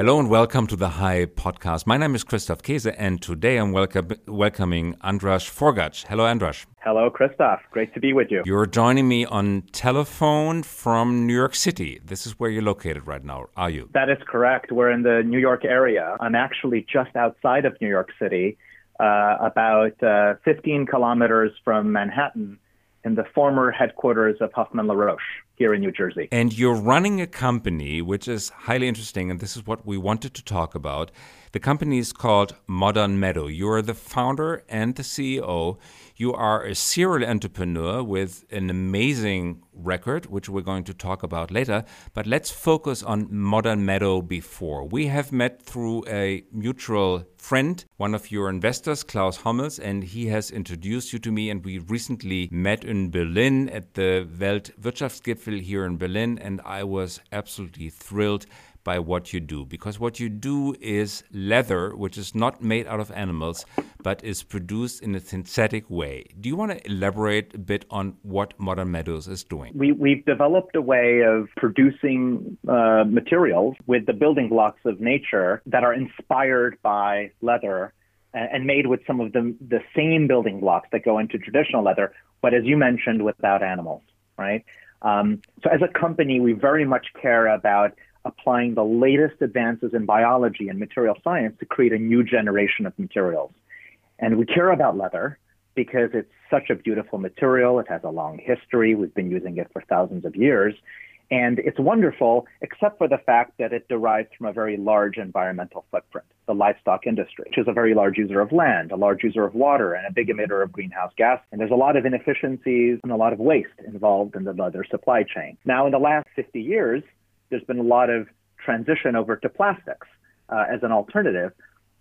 Hello and welcome to the High Podcast. My name is Christoph Keese, and today I'm welcome, welcoming Andras Forgacs. Hello, Andras. Hello, Christoph. Great to be with you. You're joining me on telephone from New York City. This is where you're located right now, are you? That is correct. We're in the New York area. I'm actually just outside of New York City, uh, about uh, 15 kilometers from Manhattan in the former headquarters of Hoffmann-La Roche here in New Jersey. And you're running a company which is highly interesting, and this is what we wanted to talk about. The company is called Modern Meadow. You're the founder and the CEO. You are a serial entrepreneur with an amazing record, which we're going to talk about later. But let's focus on Modern Meadow before. We have met through a mutual friend, one of your investors, Klaus Hommels, and he has introduced you to me. And we recently met in Berlin at the Weltwirtschaftsgipfel here in Berlin, and I was absolutely thrilled by what you do because what you do is leather which is not made out of animals but is produced in a synthetic way. Do you want to elaborate a bit on what Modern Meadows is doing? We, we've developed a way of producing uh, materials with the building blocks of nature that are inspired by leather and made with some of the, the same building blocks that go into traditional leather, but as you mentioned, without animals, right? Um, so as a company, we very much care about applying the latest advances in biology and material science to create a new generation of materials. And we care about leather because it's such a beautiful material. It has a long history. We've been using it for thousands of years. And it's wonderful, except for the fact that it derives from a very large environmental footprint, the livestock industry, which is a very large user of land, a large user of water, and a big emitter of greenhouse gas. And there's a lot of inefficiencies and a lot of waste involved in the leather supply chain. Now, in the last 50 years, there's been a lot of transition over to plastics uh, as an alternative,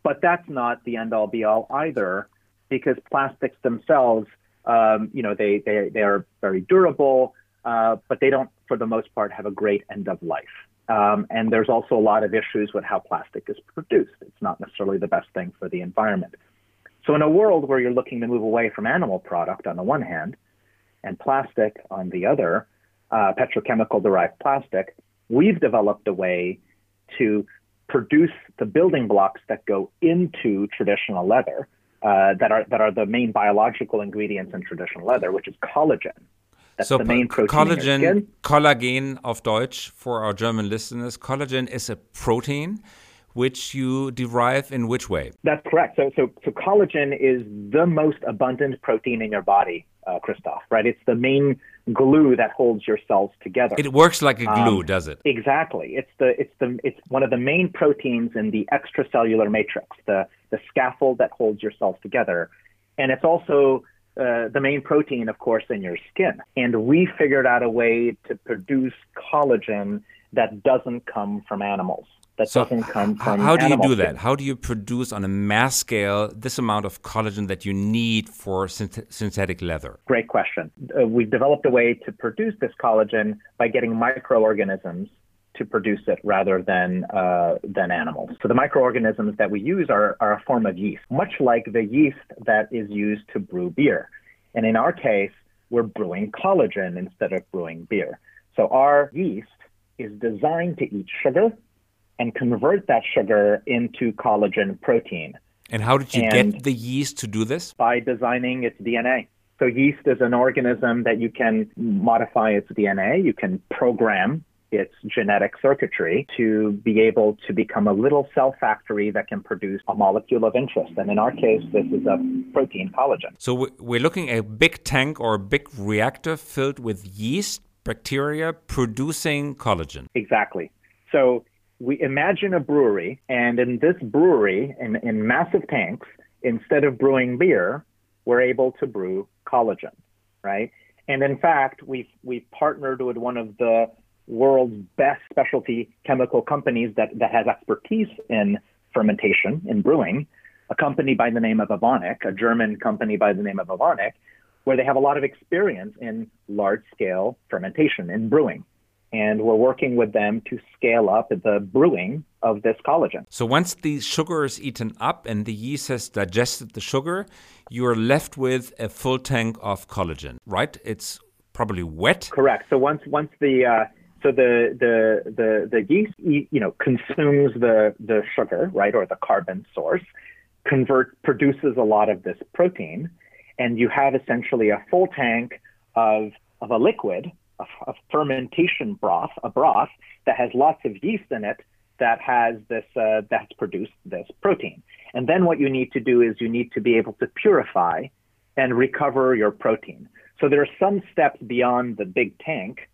but that's not the end all be all either, because plastics themselves, um, you know, they, they, they are very durable, uh, but they don't, for the most part, have a great end of life. Um, and there's also a lot of issues with how plastic is produced. It's not necessarily the best thing for the environment. So, in a world where you're looking to move away from animal product on the one hand, and plastic on the other, uh, petrochemical derived plastic, we've developed a way to produce the building blocks that go into traditional leather uh, that are that are the main biological ingredients in traditional leather, which is collagen. That's so the main protein collagen, collagen of Deutsch for our German listeners. Collagen is a protein which you derive in which way? That's correct. So, so, so collagen is the most abundant protein in your body, uh, Christoph. Right? It's the main glue that holds your cells together. It works like a glue, um, does it? Exactly. It's the it's the it's one of the main proteins in the extracellular matrix, the the scaffold that holds your cells together, and it's also uh, the main protein, of course, in your skin. And we figured out a way to produce collagen that doesn't come from animals that so doesn't come from. How do you do that? How do you produce on a mass scale this amount of collagen that you need for synth- synthetic leather? Great question. Uh, we've developed a way to produce this collagen by getting microorganisms to produce it rather than uh, than animals. So the microorganisms that we use are, are a form of yeast, much like the yeast that is used to brew beer. And in our case, we're brewing collagen instead of brewing beer. So our yeast is designed to eat sugar and convert that sugar into collagen protein. And how did you and get the yeast to do this? By designing its DNA. So, yeast is an organism that you can modify its DNA, you can program its genetic circuitry to be able to become a little cell factory that can produce a molecule of interest. And in our case, this is a protein collagen. So, we're looking at a big tank or a big reactor filled with yeast bacteria producing collagen. Exactly. So, we imagine a brewery, and in this brewery, in, in massive tanks, instead of brewing beer, we're able to brew collagen, right? And in fact, we've we've partnered with one of the world's best specialty chemical companies that, that has expertise in fermentation, in brewing, a company by the name of Evonik, a German company by the name of Evonik, where they have a lot of experience in large scale fermentation, in brewing and we're working with them to scale up the brewing of this collagen. So once the sugar is eaten up and the yeast has digested the sugar, you are left with a full tank of collagen, right? It's probably wet. Correct. So once once the uh, So the the the the yeast you know consumes the the sugar right or the carbon source, convert produces a lot of this protein, and you have essentially a full tank of of a liquid, a, a fermentation broth, a broth that has lots of yeast in it that has this uh, that's produced this protein. And then what you need to do is you need to be able to purify and recover your protein. So there are some steps beyond the big tank.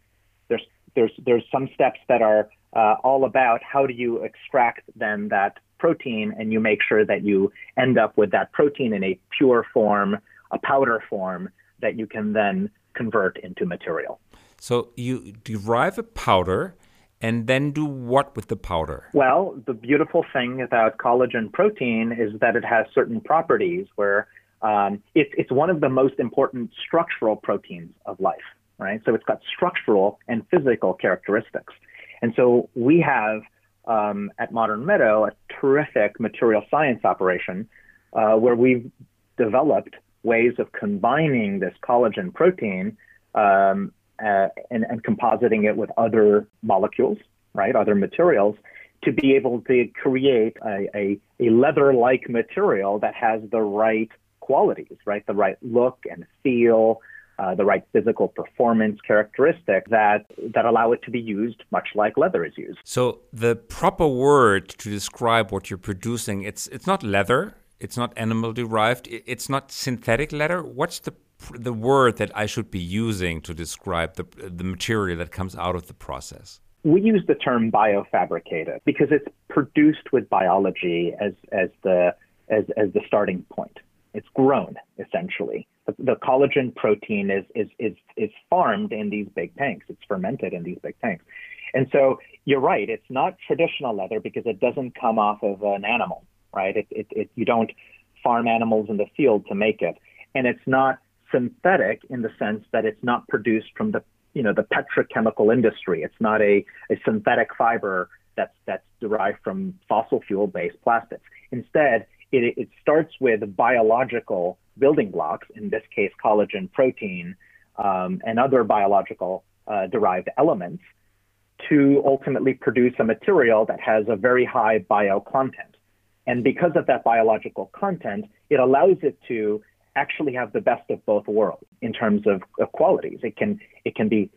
There's there's there's some steps that are uh, all about how do you extract then that protein and you make sure that you end up with that protein in a pure form, a powder form that you can then convert into material. So you derive a powder and then do what with the powder? Well, the beautiful thing about collagen protein is that it has certain properties where um, it's, it's one of the most important structural proteins of life, right? So it's got structural and physical characteristics. And so we have um, at Modern Meadow a terrific material science operation uh, where we've developed ways of combining this collagen protein um, uh, and, and compositing it with other molecules, right, other materials, to be able to create a, a, a leather-like material that has the right qualities, right, the right look and feel, uh, the right physical performance characteristic that that allow it to be used much like leather is used. So the proper word to describe what you're producing it's it's not leather, it's not animal derived, it's not synthetic leather. What's the the word that I should be using to describe the, the material that comes out of the process? We use the term biofabricated because it's produced with biology as, as, the, as, as the starting point. It's grown, essentially. The, the collagen protein is, is, is, is farmed in these big tanks, it's fermented in these big tanks. And so you're right, it's not traditional leather because it doesn't come off of an animal, right? It, it, it, you don't farm animals in the field to make it. And it's not synthetic in the sense that it's not produced from the you know the petrochemical industry. It's not a, a synthetic fiber that's that's derived from fossil fuel based plastics. Instead, it, it starts with biological building blocks, in this case, collagen protein um, and other biological uh, derived elements, to ultimately produce a material that has a very high bio content. And because of that biological content, it allows it to actually have the best of both worlds in terms of, of qualities. It can it can be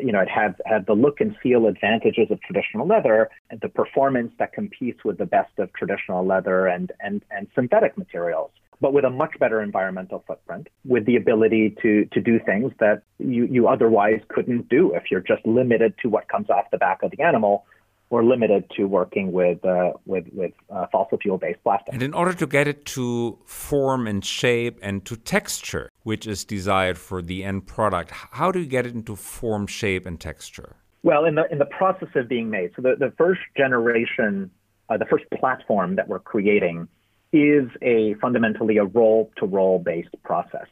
you know, it had had the look and feel advantages of traditional leather, and the performance that competes with the best of traditional leather and and and synthetic materials, but with a much better environmental footprint, with the ability to to do things that you you otherwise couldn't do if you're just limited to what comes off the back of the animal we're limited to working with uh, with with uh, fossil fuel based plastic. And in order to get it to form and shape and to texture, which is desired for the end product, how do you get it into form, shape, and texture? Well, in the in the process of being made, so the, the first generation, uh, the first platform that we're creating is a fundamentally a roll to roll based process.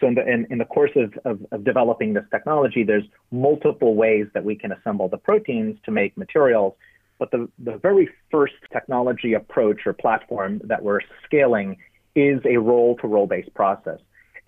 So in the, in, in the course of, of, of, developing this technology, there's multiple ways that we can assemble the proteins to make materials. But the, the very first technology approach or platform that we're scaling is a roll to roll based process.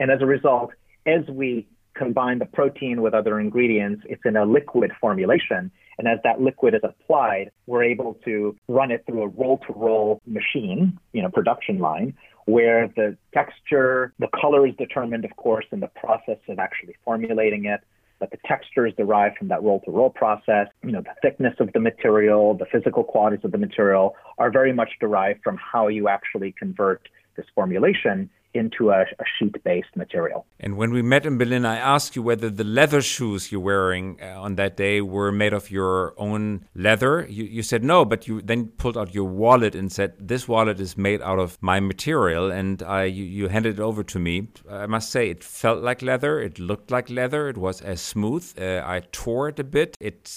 And as a result, as we combine the protein with other ingredients, it's in a liquid formulation. And as that liquid is applied, we're able to run it through a roll to roll machine, you know, production line, where the texture, the color is determined, of course, in the process of actually formulating it. But the texture is derived from that roll to roll process. You know, the thickness of the material, the physical qualities of the material are very much derived from how you actually convert this formulation into a, a sheet based material. And when we met in Berlin, I asked you whether the leather shoes you're wearing uh, on that day were made of your own leather. You, you said no, but you then pulled out your wallet and said, This wallet is made out of my material. And I, you, you handed it over to me. I must say, it felt like leather. It looked like leather. It was as smooth. Uh, I tore it a bit. It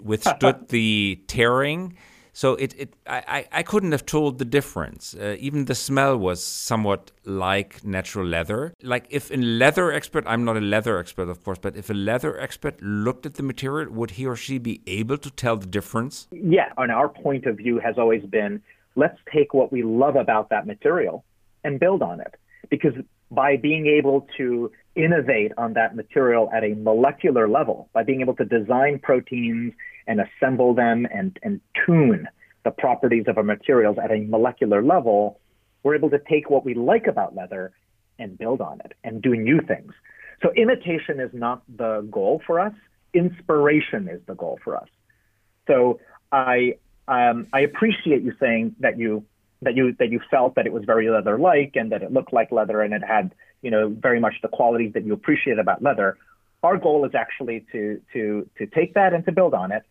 withstood the tearing. So it, it I, I couldn't have told the difference. Uh, even the smell was somewhat like natural leather. Like if a leather expert, I'm not a leather expert, of course, but if a leather expert looked at the material, would he or she be able to tell the difference? Yeah, and our point of view has always been let's take what we love about that material and build on it. Because by being able to innovate on that material at a molecular level by being able to design proteins and assemble them and, and tune the properties of our materials at a molecular level, we're able to take what we like about leather and build on it and do new things. So imitation is not the goal for us. Inspiration is the goal for us. So I um, I appreciate you saying that you that you that you felt that it was very leather like and that it looked like leather and it had you know very much the qualities that you appreciate about leather. Our goal is actually to to to take that and to build on it,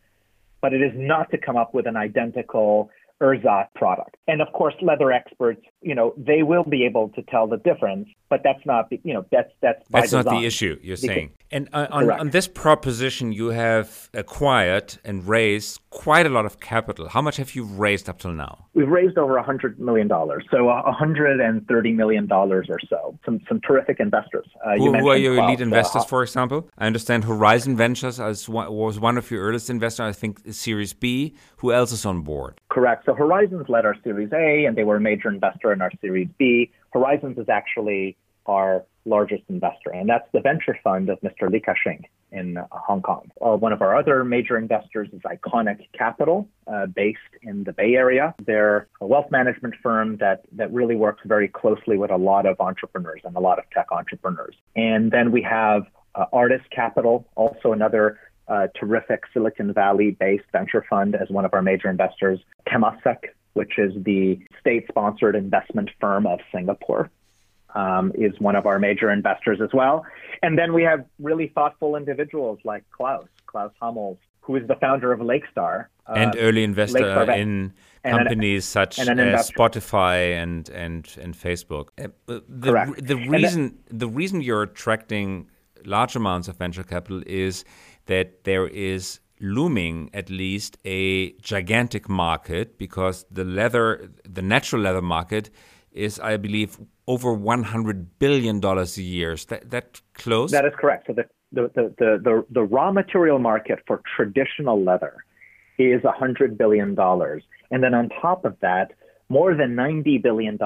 but it is not to come up with an identical ersatz product. And of course, leather experts, you know, they will be able to tell the difference, but that's not, you know, that's that's that's not the issue you're because, saying. And uh, on, on, this proposition, you have acquired and raised quite a lot of capital. How much have you raised up till now? We've raised over $100 million, so $130 million or so. Some some terrific investors. Uh, who, who, are your lead investors, uh, for example? I understand Horizon Ventures was one of your earliest investors, I think Series B. Who else is on board? Correct. So Horizons led our Series A, and they were a major investor in our Series B. Horizons is actually our largest investor, and that's the venture fund of Mr. Li Ka-shing in uh, Hong Kong. Uh, one of our other major investors is ICONIQ Capital, uh, based in the Bay Area. They're a wealth management firm that, that really works very closely with a lot of entrepreneurs and a lot of tech entrepreneurs. And then we have uh, Artis Capital, also another uh, terrific Silicon Valley based venture fund as one of our major investors. Temasek, which is the state sponsored investment firm of Singapore um, is one of our major investors as well. And then we have really thoughtful individuals like Klaus, Klaus Hommels, who is the founder of Lakestar. Uh, and early investor Lakestar in companies an, such as Spotify and, and, and Facebook. Uh, the, Correct. the reason the reason you're attracting large amounts of venture capital is that there is looming at least a gigantic market because the leather the natural leather market is I believe over $100 billion a year. Is that, that close? That is correct. So the, the, the, the, the raw material market for traditional leather is $100 billion. And then on top of that, more than $90 billion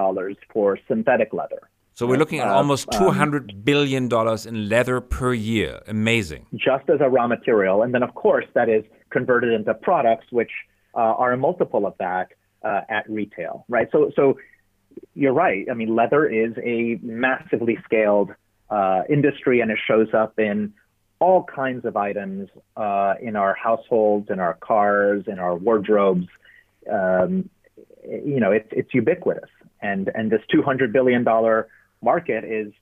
for synthetic leather. So we're looking at uh, almost two hundred um, billion dollars in leather per year. Amazing. Just as a raw material, and then of course that is converted into products, which uh, are a multiple of that uh, at retail, right? So, so you're right. I mean, leather is a massively scaled uh, industry, and it shows up in all kinds of items uh, in our households, in our cars, in our wardrobes. Um, you know, it's it's ubiquitous, and and this 200 billion dollar market is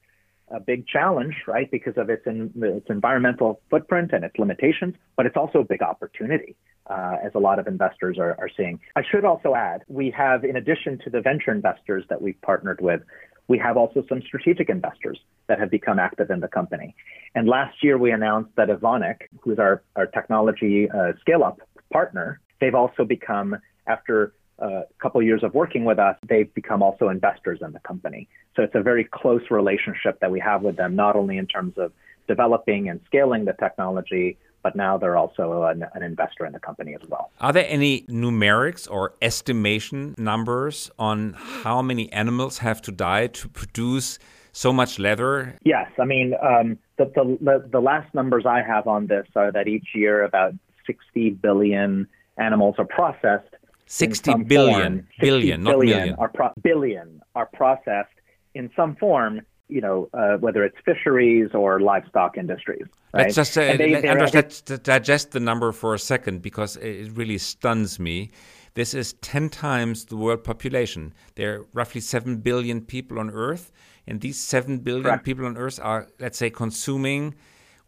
a big challenge, right? Because of its in, its environmental footprint and its limitations, but it's also a big opportunity uh, as a lot of investors are, are seeing. I should also add, we have, in addition to the venture investors that we've partnered with, we have also some strategic investors that have become active in the company. And last year, we announced that Evonik, who's our, our technology uh, scale up partner, they've also become, after a couple of years of working with us, they've become also investors in the company. So it's a very close relationship that we have with them, not only in terms of developing and scaling the technology, but now they're also an, an, investor in the company as well. Are there any numerics or estimation numbers on how many animals have to die to produce so much leather? Yes. I mean, um, the, the, the last numbers I have on this are that each year about 60 billion animals are processed. 60 billion, form. 60 billion, not million. Are pro- billion are processed in some form you know, uh, whether it's fisheries or livestock industries. Right? Let's just uh, they, let's digest the number for a second because it really stuns me. This is 10 times the world population. There are roughly 7 billion people on Earth, and these 7 billion Correct. people on Earth are, let's say, consuming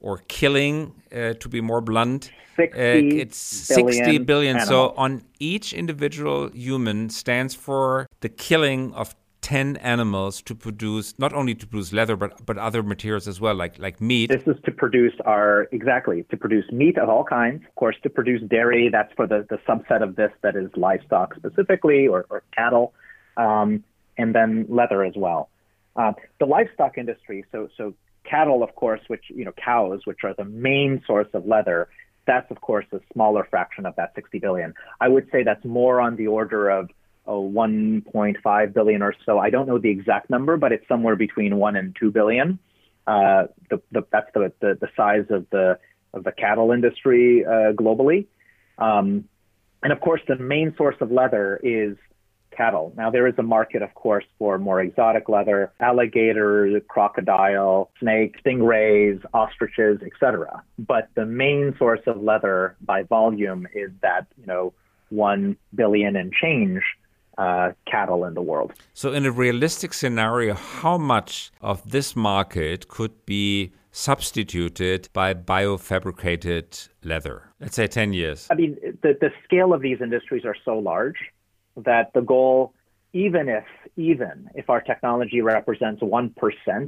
or killing, uh, to be more blunt. 60 uh, it's 60 billion. So, on each individual human stands for the killing of 10 animals to produce not only to produce leather but but other materials as well like like meat this is to produce our exactly to produce meat of all kinds of course to produce dairy that's for the the subset of this that is livestock specifically or, or cattle um, and then leather as well uh, the livestock industry so so cattle of course which you know cows which are the main source of leather that's of course a smaller fraction of that 60 billion i would say that's more on the order of uh, 1.5 billion or so. I don't know the exact number, but it's somewhere between 1 and 2 billion. Uh, the, the, that's the, the, the, size of the, of the cattle industry uh, globally. Um, and of course, the main source of leather is cattle. Now, there is a market, of course, for more exotic leather, alligator, crocodile, snake, stingrays, ostriches, etc. But the main source of leather by volume is that, you know, 1 billion and change uh, cattle in the world. So, in a realistic scenario, how much of this market could be substituted by biofabricated leather? Let's say 10 years. I mean, the, the scale of these industries are so large that the goal even if even if our technology represents 1%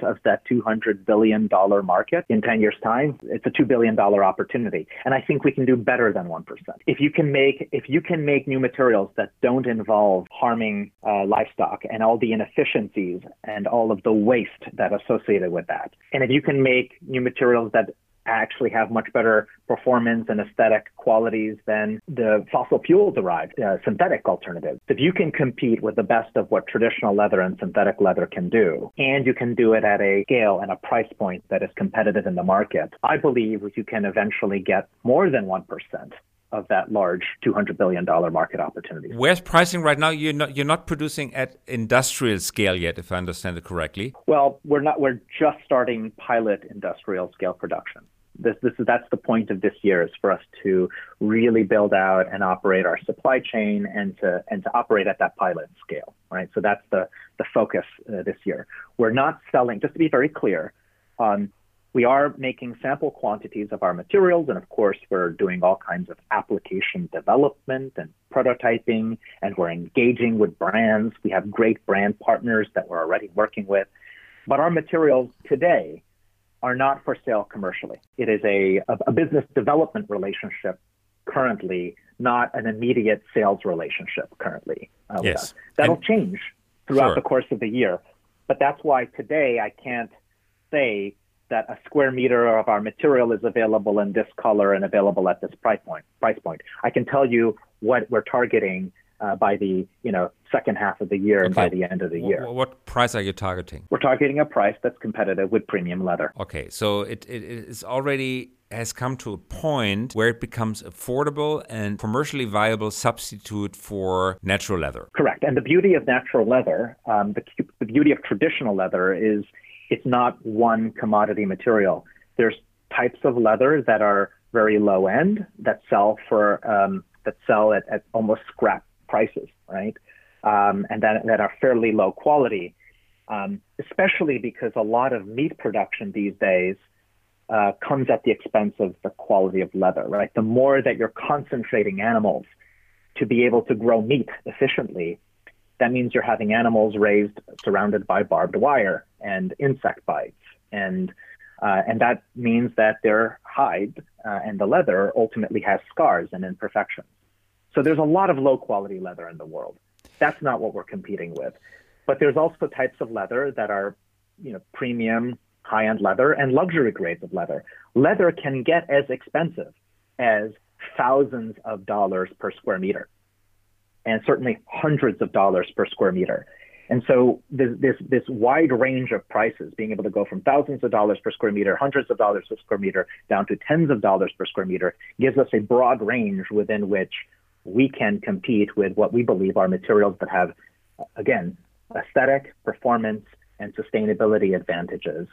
of that $200 billion market in 10 years time it's a $2 billion opportunity. And i think we can do better than 1% if you can make if you can make new materials that don't involve harming uh, livestock and all the inefficiencies and all of the waste that associated with that. And if you can make new materials that actually have much better performance and aesthetic qualities than the fossil fuel derived uh, synthetic alternatives. If you can compete with the best of what traditional leather and synthetic leather can do, and you can do it at a scale and a price point that is competitive in the market, I believe you can eventually get more than 1% of that large $200 billion market opportunity. Where's pricing right now? You're not, you're not producing at industrial scale yet, if I understand it correctly. Well, we're not. We're just starting pilot industrial scale production this, this is that's the point of this year is for us to really build out and operate our supply chain and to and to operate at that pilot scale, right? So that's the the focus uh, this year. We're not selling. Just to be very clear, um, we are making sample quantities of our materials, and of course, we're doing all kinds of application development and prototyping, and we're engaging with brands. We have great brand partners that we're already working with, but our materials today are not for sale commercially. It is a, a, business development relationship currently, not an immediate sales relationship currently. Uh, yes. That'll and, change throughout sure. the course of the year. But that's why today I can't say that a square meter of our material is available in this color and available at this price point. Price point. I can tell you what we're targeting uh, by the you know second half of the year okay. and by the end of the year. What, what price are you targeting? We're targeting a price that's competitive with premium leather. Okay, so it, it is already has come to a point where it becomes affordable and commercially viable substitute for natural leather. Correct. And the beauty of natural leather, um, the, the beauty of traditional leather is it's not one commodity material. There's types of leather that are very low end that sell for um, that sell at, at almost scrap prices, right? Um, and that, that are fairly low quality, um, especially because a lot of meat production these days uh, comes at the expense of the quality of leather, right? The more that you're concentrating animals to be able to grow meat efficiently, that means you're having animals raised surrounded by barbed wire and insect bites, and uh, and that means that their hide uh, and the leather ultimately has scars and imperfections. So there's a lot of low quality leather in the world. That's not what we're competing with. But there's also types of leather that are, you know, premium, high end leather and luxury grades of leather. Leather can get as expensive as thousands of dollars per square meter and certainly hundreds of dollars per square meter. And so this, this, this wide range of prices, being able to go from thousands of dollars per square meter, hundreds of dollars per square meter, down to tens of dollars per square meter, gives us a broad range within which we can compete with what we believe are materials that have, again, aesthetic, performance, and sustainability advantages,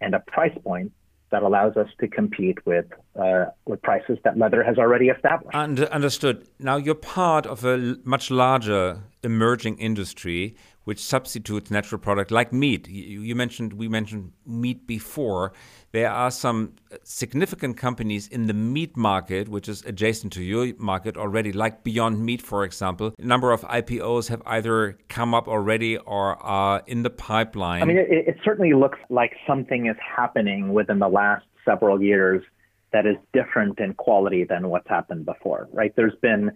and a price point that allows us to compete with uh, with prices that leather has already established. understood. Now you're part of a much larger emerging industry which substitutes natural product like meat. You, you, mentioned we mentioned meat before. There are some uh, significant companies in the meat market, which is adjacent to your market already, like Beyond Meat, for example. A number of IPOs have either come up already or are in the pipeline. I mean, it, it certainly looks like something is happening within the last several years that is different in quality than what's happened before, right? There's been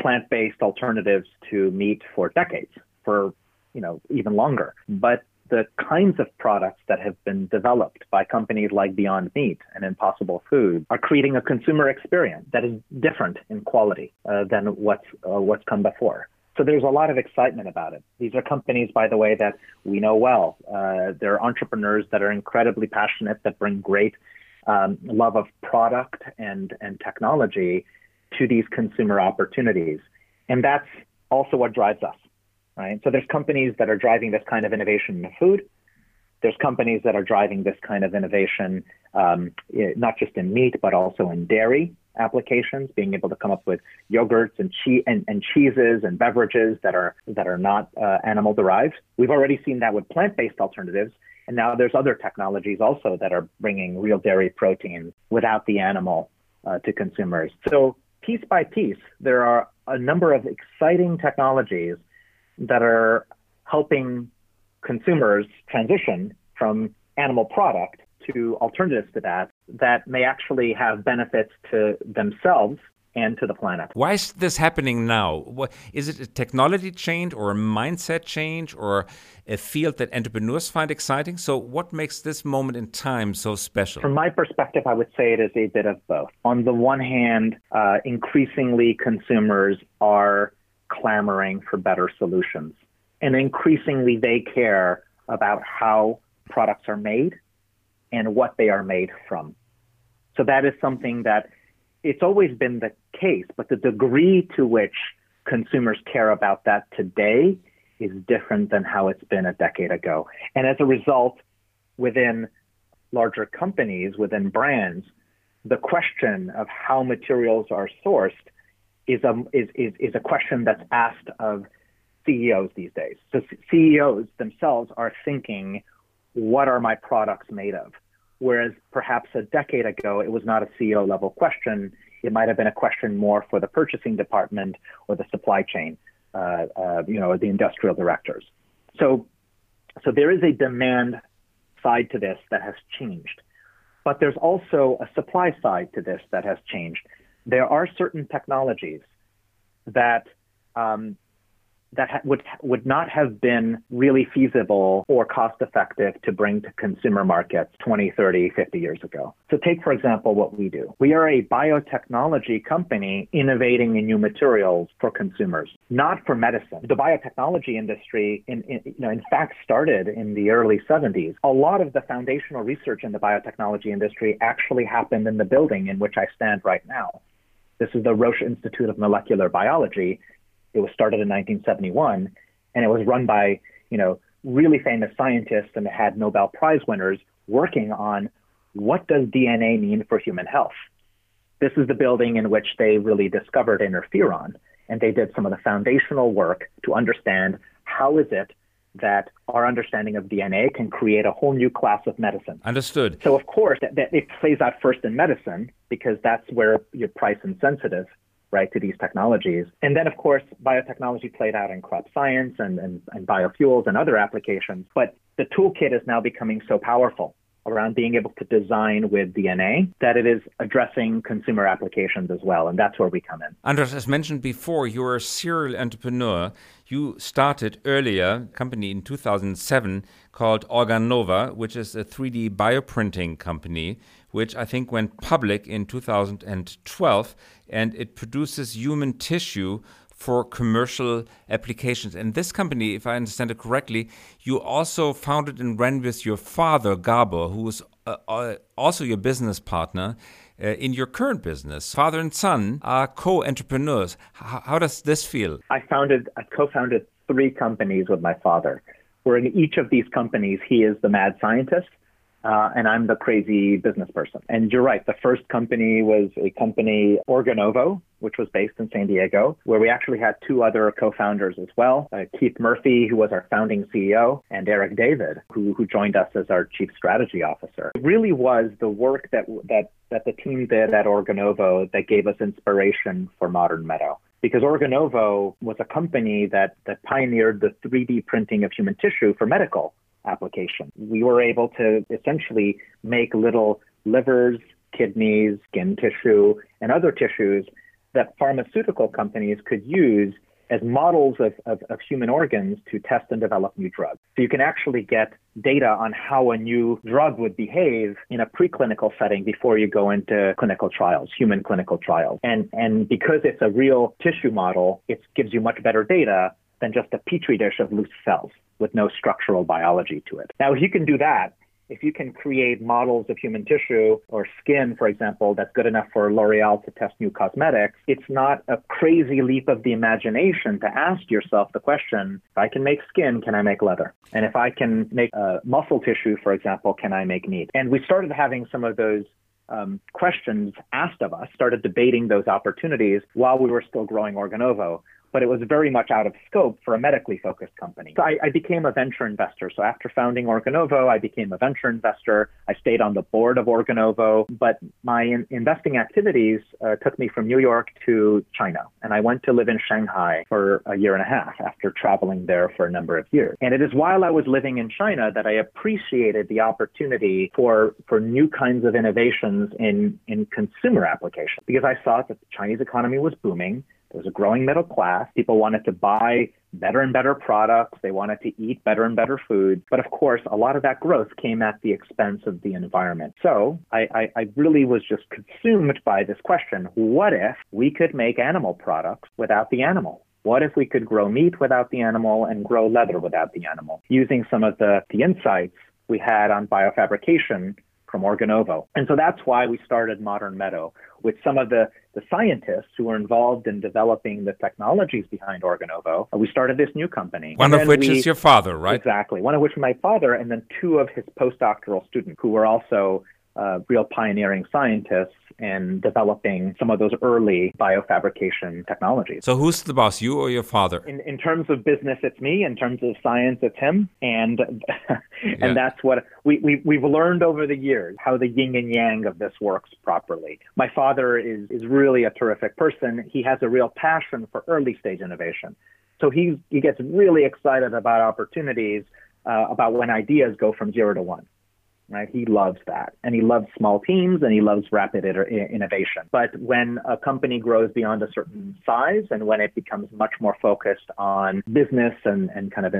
plant-based alternatives to meat for decades, for you know, even longer. But the kinds of products that have been developed by companies like Beyond Meat and Impossible Food are creating a consumer experience that is different in quality uh, than what's uh, what's come before. So there's a lot of excitement about it. These are companies, by the way, that we know well. Uh, they're entrepreneurs that are incredibly passionate, that bring great um, love of product and, and technology to these consumer opportunities. And that's also what drives us, right? So there's companies that are driving this kind of innovation in food. There's companies that are driving this kind of innovation, um, not just in meat, but also in dairy applications, being able to come up with yogurts and, che- and, and cheeses and beverages that are that are not uh, animal derived. We've already seen that with plant-based alternatives, and now there's other technologies also that are bringing real dairy protein without the animal uh, to consumers. So piece by piece, there are a number of exciting technologies that are helping consumers transition from animal product to alternatives to that that may actually have benefits to themselves and to the planet. Why is this happening now? What, is it a technology change or a mindset change or a field that entrepreneurs find exciting? So, what makes this moment in time so special? From my perspective, I would say it is a bit of both. On the one hand, uh, increasingly consumers are clamoring for better solutions, and increasingly they care about how products are made and what they are made from. So that is something that it's always been the case, but the degree to which consumers care about that today is different than how it's been a decade ago. And as a result, within larger companies, within brands, the question of how materials are sourced is a, is, is, is a question that's asked of CEOs these days. So CEOs themselves are thinking, what are my products made of? Whereas perhaps a decade ago, it was not a CEO level question. It might have been a question more for the purchasing department or the supply chain, uh, uh, you know, the industrial directors. So, so there is a demand side to this that has changed, but there's also a supply side to this that has changed. There are certain technologies that um, that ha- would would not have been really feasible or cost effective to bring to consumer markets 20, 30, 50 years ago. So take for example what we do. We are a biotechnology company innovating in new materials for consumers, not for medicine. The biotechnology industry in, in you know in fact started in the early 70s. A lot of the foundational research in the biotechnology industry actually happened in the building in which I stand right now. This is the Roche Institute of Molecular Biology it was started in 1971, and it was run by you know really famous scientists and had Nobel Prize winners working on what does DNA mean for human health. This is the building in which they really discovered interferon, and they did some of the foundational work to understand how is it that our understanding of DNA can create a whole new class of medicine. Understood. So, of course, that, that it plays out first in medicine because that's where you're price insensitive right, to these technologies. And then, of course, biotechnology played out in crop science and, and, and biofuels and other applications. But the toolkit is now becoming so powerful around being able to design with DNA that it is addressing consumer applications as well. And that's where we come in. Andras, as mentioned before, you're a serial entrepreneur. You started earlier a company in 2007 called Organovo, which is a 3D bioprinting company which I think went public in 2012, and it produces human tissue for commercial applications. And this company, if I understand it correctly, you also founded and ran with your father, Gabor, who was uh, uh, also your business partner. Uh, in your current business, father and son are co-entrepreneurs. H- how does this feel? I founded, I co-founded three companies with my father. Where in each of these companies, he is the mad scientist, uh, and I'm the crazy business person. And you're right. The first company was a company, Organovo, which was based in San Diego, where we actually had two other co-founders as well, uh, Keith Murphy, who was our founding CEO, and Eric David, who, who joined us as our chief strategy officer. It really was the work that, that, that the team did at Organovo that gave us inspiration for Modern Meadow because Organovo was a company that, that pioneered the 3D printing of human tissue for medical application. We were able to essentially make little livers, kidneys, skin tissue, and other tissues that pharmaceutical companies could use as models of, of, of, human organs to test and develop new drugs. So you can actually get data on how a new drug would behave in a preclinical setting before you go into clinical trials, human clinical trials. And, and because it's a real tissue model, it gives you much better data than just a petri dish of loose cells with no structural biology to it. Now, if you can do that, if you can create models of human tissue or skin, for example, that's good enough for L'Oreal to test new cosmetics, it's not a crazy leap of the imagination to ask yourself the question if I can make skin, can I make leather? And if I can make uh, muscle tissue, for example, can I make meat? And we started having some of those um, questions asked of us, started debating those opportunities while we were still growing Organovo but it was very much out of scope for a medically focused company. So I, I became a venture investor. So after founding Organovo, I became a venture investor. I stayed on the board of Organovo, but my in- investing activities uh, took me from New York to China. And I went to live in Shanghai for a year and a half after traveling there for a number of years. And it is while I was living in China that I appreciated the opportunity for, for new kinds of innovations in, in consumer applications because I saw that the Chinese economy was booming. There was a growing middle class. People wanted to buy better and better products. They wanted to eat better and better food. But of course, a lot of that growth came at the expense of the environment. So I, I, I, really was just consumed by this question what if we could make animal products without the animal? What if we could grow meat without the animal and grow leather without the animal? Using some of the, the insights we had on biofabrication from Organovo. And so that's why we started Modern Meadow with some of the, the scientists who were involved in developing the technologies behind Organovo. Uh, we started this new company. One of which we, is your father, right? Exactly. One of which my father, and then two of his postdoctoral students who were also uh, real pioneering scientists in developing some of those early biofabrication technologies. So, who's the boss, you or your father? In, in terms of business, it's me. In terms of science, it's him. And and yeah. that's what we, we we've learned over the years how the yin and yang of this works properly. My father is is really a terrific person. He has a real passion for early stage innovation. So he he gets really excited about opportunities uh, about when ideas go from zero to one right? He loves that. And he loves small teams and he loves rapid iter- innovation. But when a company grows beyond a certain size and when it becomes much more focused on business and, and kind of a,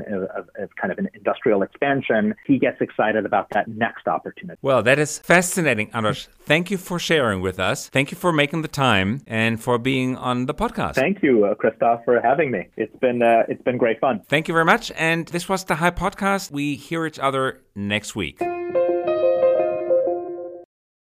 a, a kind of an industrial expansion, he gets excited about that next opportunity. Well, that is fascinating, Andras. Thank you for sharing with us. Thank you for making the time and for being on the podcast. Thank you, uh, Christoph, for having me. It's been uh, it's been great fun. Thank you very much. And this was the High Podcast. We hear each other next week.